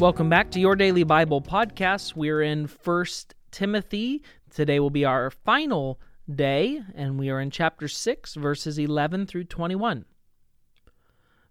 Welcome back to your daily Bible podcast. We're in First Timothy. Today will be our final day, and we are in chapter 6, verses 11 through 21.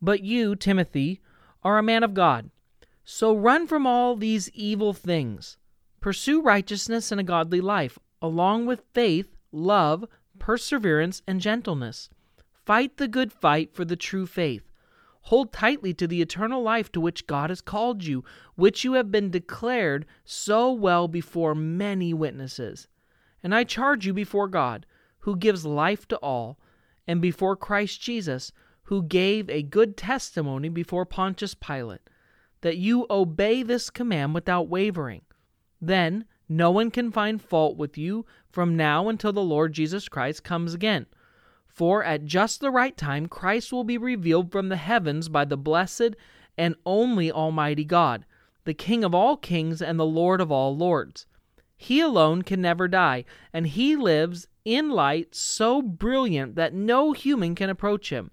But you, Timothy, are a man of God. So run from all these evil things. Pursue righteousness and a godly life, along with faith, love, perseverance, and gentleness. Fight the good fight for the true faith. Hold tightly to the eternal life to which God has called you, which you have been declared so well before many witnesses. And I charge you before God, who gives life to all, and before Christ Jesus, who gave a good testimony before Pontius Pilate, that you obey this command without wavering. Then no one can find fault with you from now until the Lord Jesus Christ comes again for at just the right time, Christ will be revealed from the heavens by the blessed and only Almighty God, the King of all kings and the Lord of all lords. He alone can never die, and he lives in light so brilliant that no human can approach him.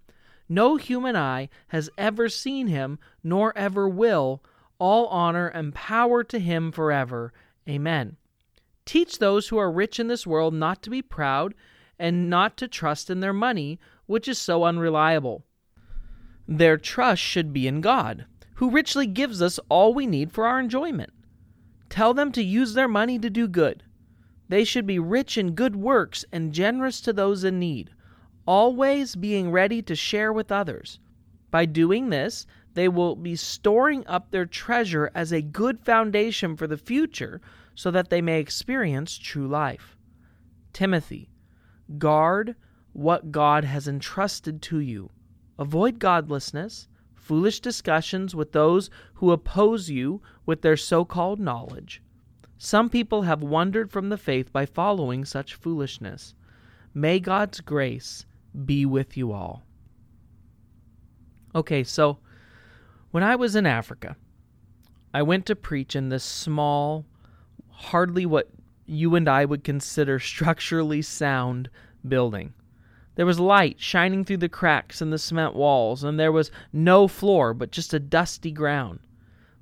No human eye has ever seen him, nor ever will. All honor and power to him forever. Amen. Teach those who are rich in this world not to be proud and not to trust in their money, which is so unreliable. Their trust should be in God, who richly gives us all we need for our enjoyment. Tell them to use their money to do good. They should be rich in good works and generous to those in need, always being ready to share with others. By doing this, they will be storing up their treasure as a good foundation for the future so that they may experience true life. Timothy, Guard what God has entrusted to you. Avoid godlessness, foolish discussions with those who oppose you with their so called knowledge. Some people have wandered from the faith by following such foolishness. May God's grace be with you all. Okay, so when I was in Africa, I went to preach in this small, hardly what you and I would consider structurally sound building. There was light shining through the cracks in the cement walls, and there was no floor but just a dusty ground.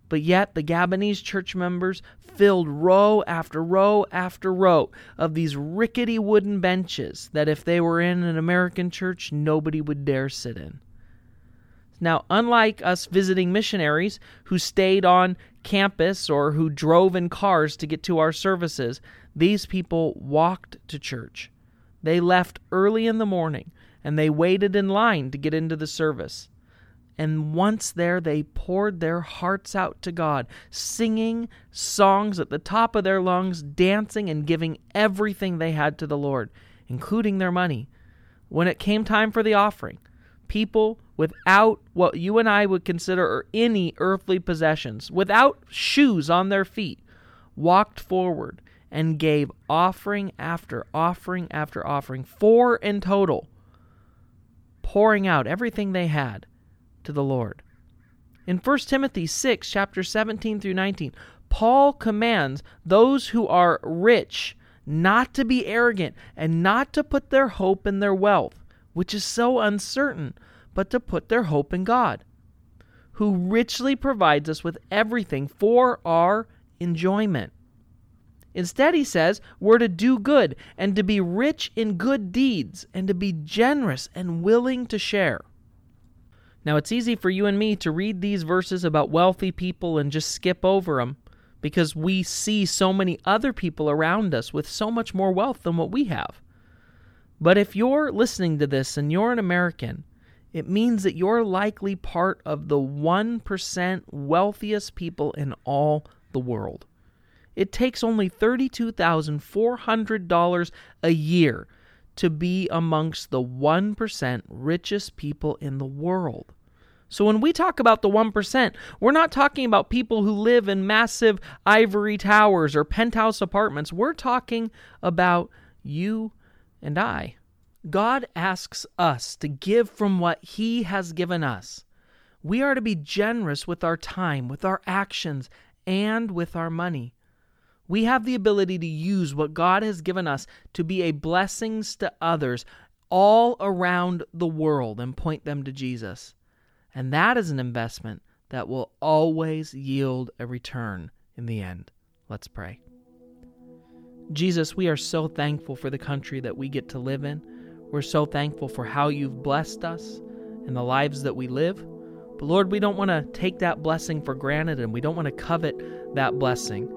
But yet the Gabonese church members filled row after row after row of these rickety wooden benches that if they were in an American church, nobody would dare sit in. Now, unlike us visiting missionaries who stayed on campus or who drove in cars to get to our services, these people walked to church. They left early in the morning and they waited in line to get into the service. And once there, they poured their hearts out to God, singing songs at the top of their lungs, dancing and giving everything they had to the Lord, including their money. When it came time for the offering, people without what you and I would consider any earthly possessions, without shoes on their feet, walked forward and gave offering after offering after offering, four in total, pouring out everything they had to the Lord. In 1 Timothy 6, chapter 17 through 19, Paul commands those who are rich not to be arrogant and not to put their hope in their wealth, which is so uncertain, but to put their hope in God, who richly provides us with everything for our enjoyment. Instead, he says, we're to do good and to be rich in good deeds and to be generous and willing to share. Now, it's easy for you and me to read these verses about wealthy people and just skip over them because we see so many other people around us with so much more wealth than what we have. But if you're listening to this and you're an American, it means that you're likely part of the 1% wealthiest people in all the world. It takes only $32,400 a year to be amongst the 1% richest people in the world. So when we talk about the 1%, we're not talking about people who live in massive ivory towers or penthouse apartments. We're talking about you and I. God asks us to give from what He has given us. We are to be generous with our time, with our actions, and with our money. We have the ability to use what God has given us to be a blessings to others all around the world and point them to Jesus. And that is an investment that will always yield a return in the end. Let's pray. Jesus, we are so thankful for the country that we get to live in. We're so thankful for how you've blessed us and the lives that we live. But Lord, we don't want to take that blessing for granted and we don't want to covet that blessing.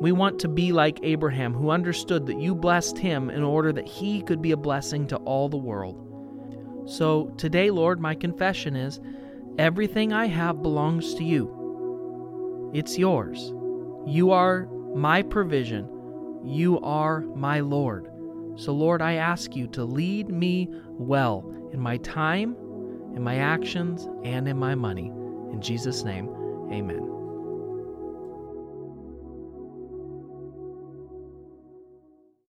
We want to be like Abraham, who understood that you blessed him in order that he could be a blessing to all the world. So today, Lord, my confession is everything I have belongs to you. It's yours. You are my provision. You are my Lord. So, Lord, I ask you to lead me well in my time, in my actions, and in my money. In Jesus' name, amen.